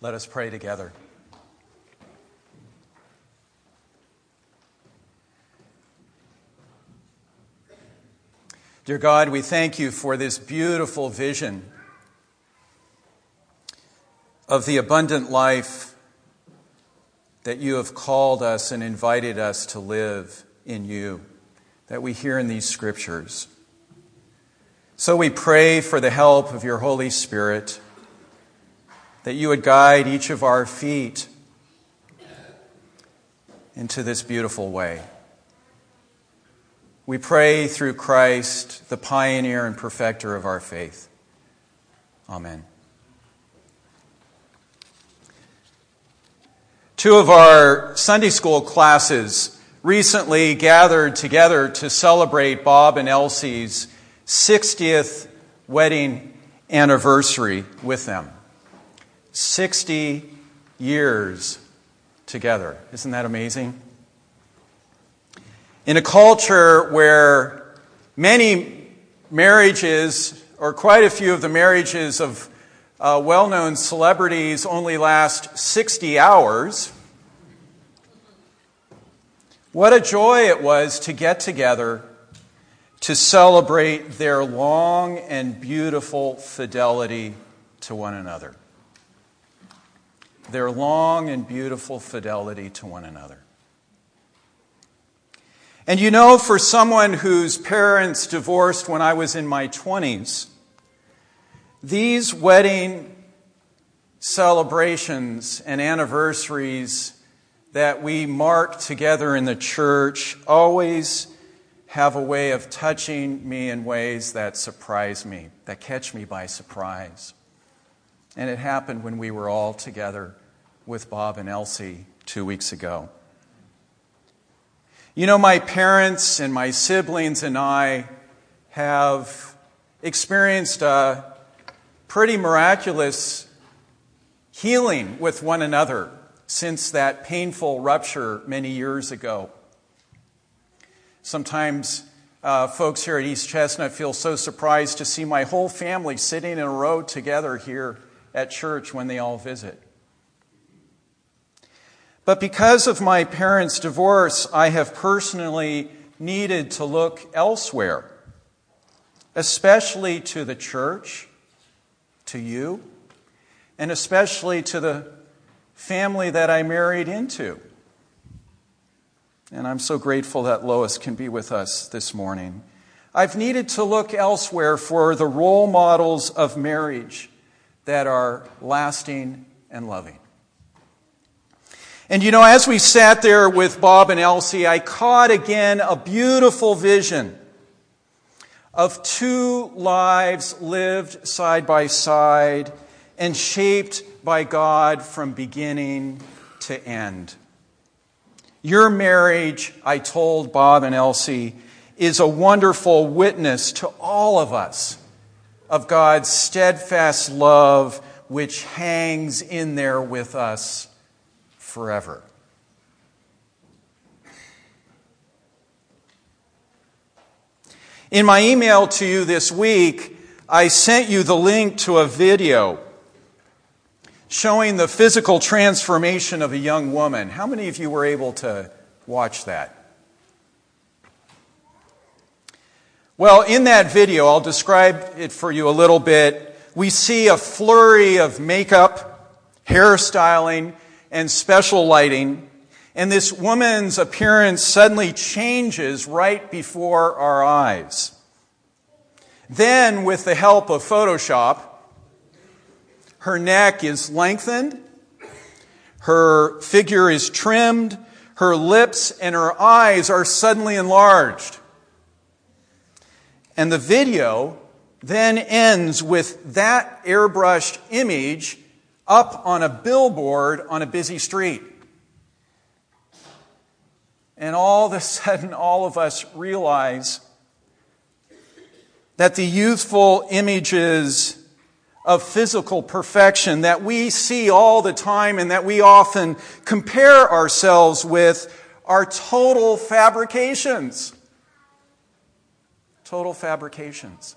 Let us pray together. Dear God, we thank you for this beautiful vision of the abundant life that you have called us and invited us to live in you, that we hear in these scriptures. So we pray for the help of your Holy Spirit, that you would guide each of our feet into this beautiful way. We pray through Christ, the pioneer and perfecter of our faith. Amen. Two of our Sunday school classes recently gathered together to celebrate Bob and Elsie's 60th wedding anniversary with them. 60 years together. Isn't that amazing? In a culture where many marriages, or quite a few of the marriages of uh, well known celebrities, only last 60 hours, what a joy it was to get together to celebrate their long and beautiful fidelity to one another. Their long and beautiful fidelity to one another. And you know, for someone whose parents divorced when I was in my 20s, these wedding celebrations and anniversaries that we mark together in the church always have a way of touching me in ways that surprise me, that catch me by surprise. And it happened when we were all together with Bob and Elsie two weeks ago. You know, my parents and my siblings and I have experienced a pretty miraculous healing with one another since that painful rupture many years ago. Sometimes uh, folks here at East Chestnut feel so surprised to see my whole family sitting in a row together here at church when they all visit. But because of my parents' divorce, I have personally needed to look elsewhere, especially to the church, to you, and especially to the family that I married into. And I'm so grateful that Lois can be with us this morning. I've needed to look elsewhere for the role models of marriage that are lasting and loving. And you know, as we sat there with Bob and Elsie, I caught again a beautiful vision of two lives lived side by side and shaped by God from beginning to end. Your marriage, I told Bob and Elsie, is a wonderful witness to all of us of God's steadfast love which hangs in there with us forever. In my email to you this week, I sent you the link to a video showing the physical transformation of a young woman. How many of you were able to watch that? Well, in that video, I'll describe it for you a little bit. We see a flurry of makeup, hairstyling, and special lighting, and this woman's appearance suddenly changes right before our eyes. Then, with the help of Photoshop, her neck is lengthened, her figure is trimmed, her lips and her eyes are suddenly enlarged. And the video then ends with that airbrushed image up on a billboard on a busy street. And all of a sudden, all of us realize that the youthful images of physical perfection that we see all the time and that we often compare ourselves with are total fabrications. Total fabrications.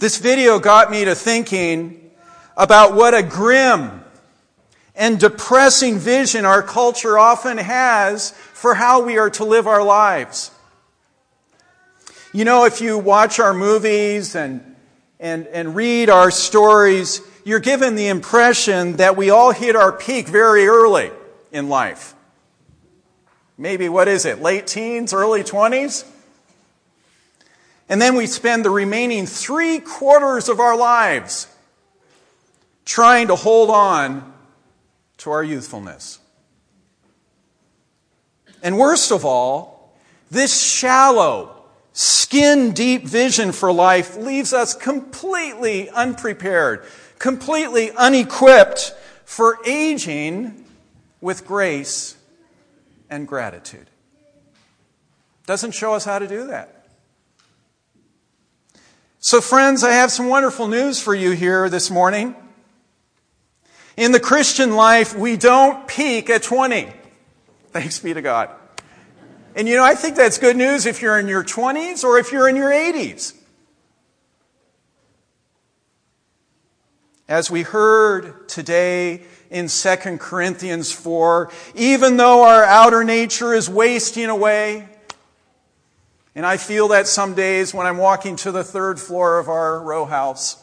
This video got me to thinking about what a grim and depressing vision our culture often has for how we are to live our lives. You know, if you watch our movies and, and, and read our stories, you're given the impression that we all hit our peak very early in life. Maybe, what is it, late teens, early 20s? And then we spend the remaining three quarters of our lives trying to hold on to our youthfulness. And worst of all, this shallow, skin deep vision for life leaves us completely unprepared, completely unequipped for aging with grace and gratitude. Doesn't show us how to do that. So, friends, I have some wonderful news for you here this morning. In the Christian life, we don't peak at 20. Thanks be to God. And you know, I think that's good news if you're in your 20s or if you're in your 80s. As we heard today in 2 Corinthians 4, even though our outer nature is wasting away, and I feel that some days when I'm walking to the third floor of our row house,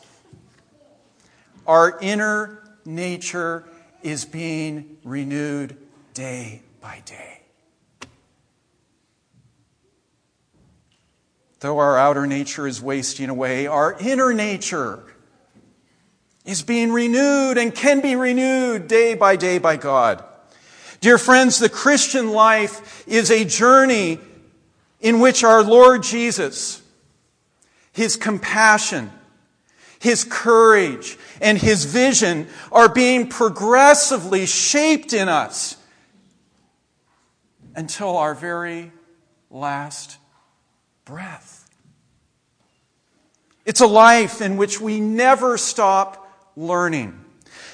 our inner nature is being renewed day by day. Though our outer nature is wasting away, our inner nature is being renewed and can be renewed day by day by God. Dear friends, the Christian life is a journey in which our Lord Jesus, His compassion, his courage and his vision are being progressively shaped in us until our very last breath. It's a life in which we never stop learning,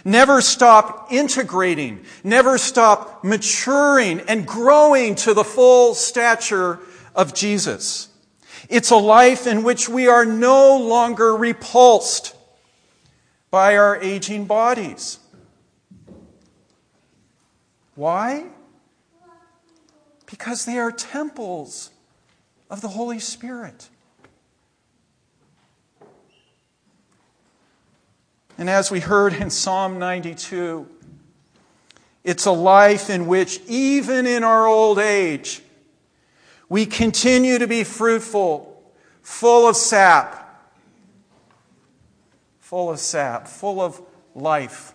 never stop integrating, never stop maturing and growing to the full stature of Jesus. It's a life in which we are no longer repulsed by our aging bodies. Why? Because they are temples of the Holy Spirit. And as we heard in Psalm 92, it's a life in which, even in our old age, we continue to be fruitful, full of sap, full of sap, full of life,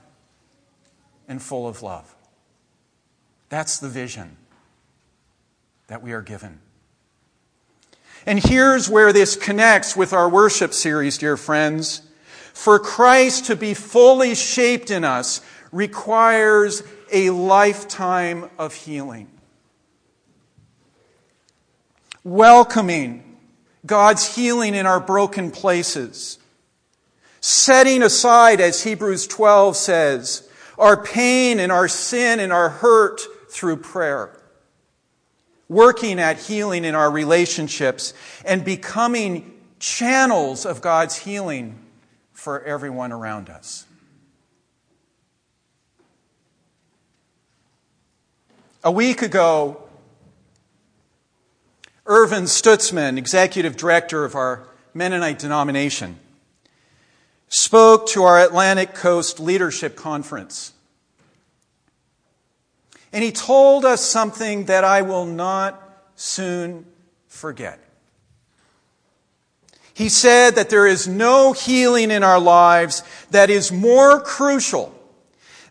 and full of love. That's the vision that we are given. And here's where this connects with our worship series, dear friends. For Christ to be fully shaped in us requires a lifetime of healing. Welcoming God's healing in our broken places, setting aside, as Hebrews 12 says, our pain and our sin and our hurt through prayer, working at healing in our relationships, and becoming channels of God's healing for everyone around us. A week ago, Ervin Stutzman, executive director of our Mennonite denomination, spoke to our Atlantic Coast Leadership Conference. And he told us something that I will not soon forget. He said that there is no healing in our lives that is more crucial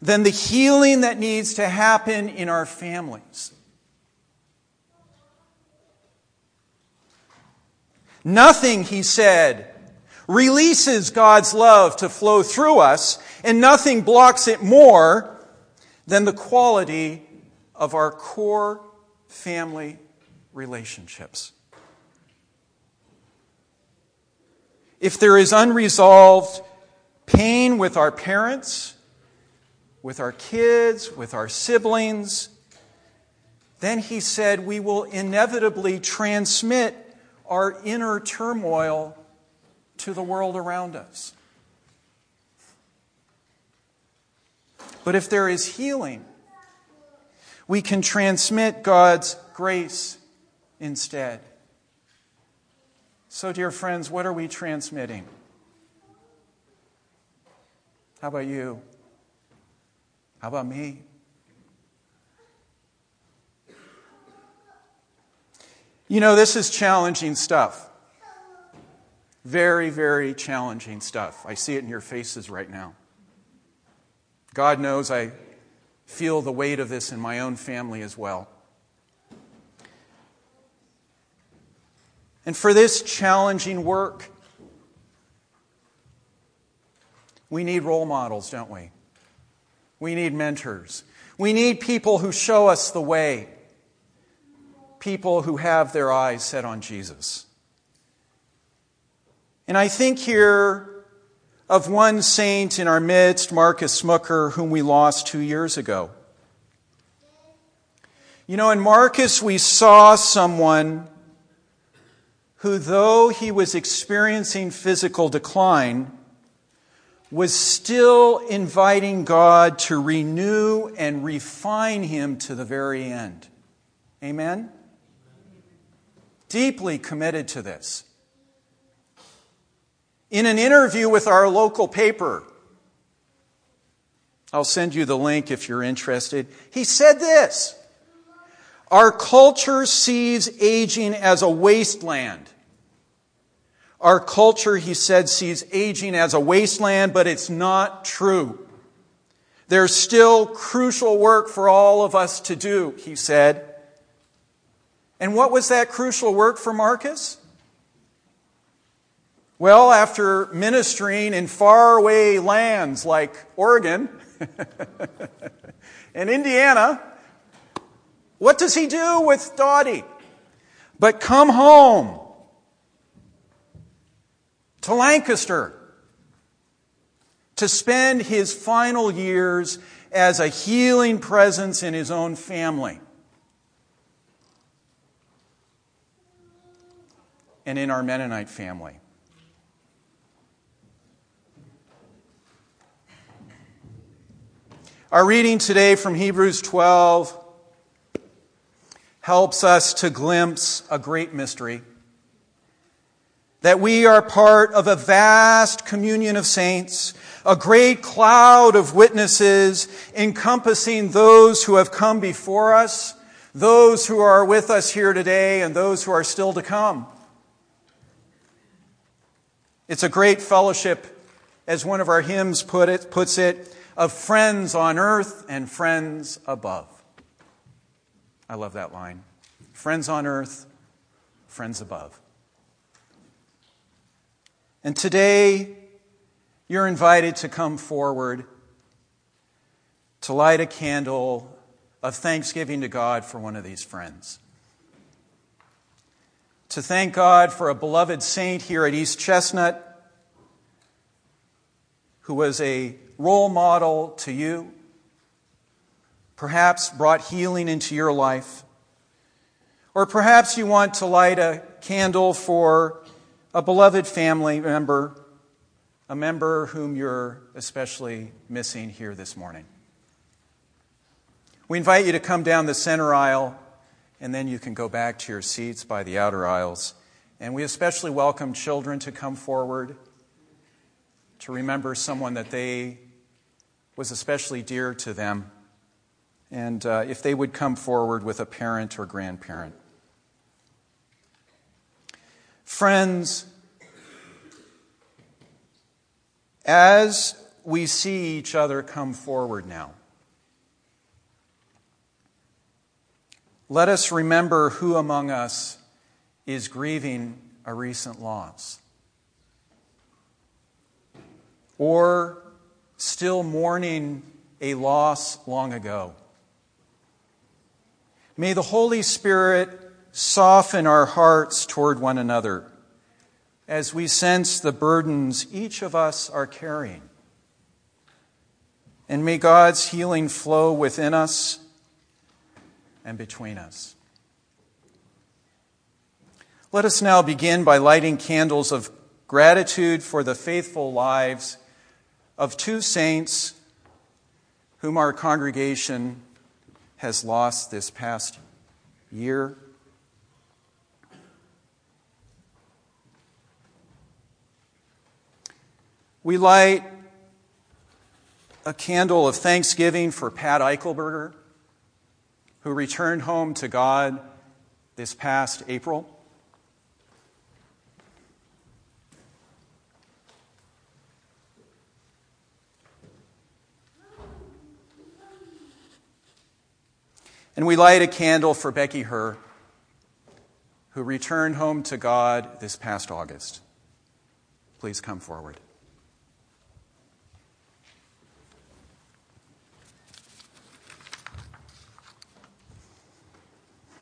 than the healing that needs to happen in our families. Nothing, he said, releases God's love to flow through us, and nothing blocks it more than the quality of our core family relationships. If there is unresolved pain with our parents, with our kids, with our siblings, then he said we will inevitably transmit our inner turmoil to the world around us. But if there is healing, we can transmit God's grace instead. So, dear friends, what are we transmitting? How about you? How about me? You know, this is challenging stuff. Very, very challenging stuff. I see it in your faces right now. God knows I feel the weight of this in my own family as well. And for this challenging work, we need role models, don't we? We need mentors. We need people who show us the way, people who have their eyes set on Jesus. And I think here of one saint in our midst, Marcus Smucker, whom we lost two years ago. You know, in Marcus, we saw someone who, though he was experiencing physical decline, was still inviting God to renew and refine him to the very end. Amen? Deeply committed to this. In an interview with our local paper, I'll send you the link if you're interested, he said this Our culture sees aging as a wasteland. Our culture, he said, sees aging as a wasteland, but it's not true. There's still crucial work for all of us to do, he said. And what was that crucial work for Marcus? Well, after ministering in faraway lands like Oregon and Indiana, what does he do with Dottie? But come home to Lancaster to spend his final years as a healing presence in his own family. And in our Mennonite family. Our reading today from Hebrews 12 helps us to glimpse a great mystery that we are part of a vast communion of saints, a great cloud of witnesses encompassing those who have come before us, those who are with us here today, and those who are still to come. It's a great fellowship, as one of our hymns put it, puts it, of friends on earth and friends above. I love that line. Friends on earth, friends above. And today, you're invited to come forward to light a candle of thanksgiving to God for one of these friends. To thank God for a beloved saint here at East Chestnut who was a role model to you, perhaps brought healing into your life, or perhaps you want to light a candle for a beloved family member, a member whom you're especially missing here this morning. We invite you to come down the center aisle, and then you can go back to your seats by the outer aisles. And we especially welcome children to come forward to remember someone that they was especially dear to them. And uh, if they would come forward with a parent or grandparent. Friends, as we see each other come forward now, let us remember who among us is grieving a recent loss or still mourning a loss long ago. May the Holy Spirit soften our hearts toward one another as we sense the burdens each of us are carrying. And may God's healing flow within us and between us. Let us now begin by lighting candles of gratitude for the faithful lives of two saints whom our congregation has lost this past year. We light a candle of thanksgiving for Pat Eichelberger, who returned home to God this past April. And we light a candle for Becky Herr, who returned home to God this past August. Please come forward.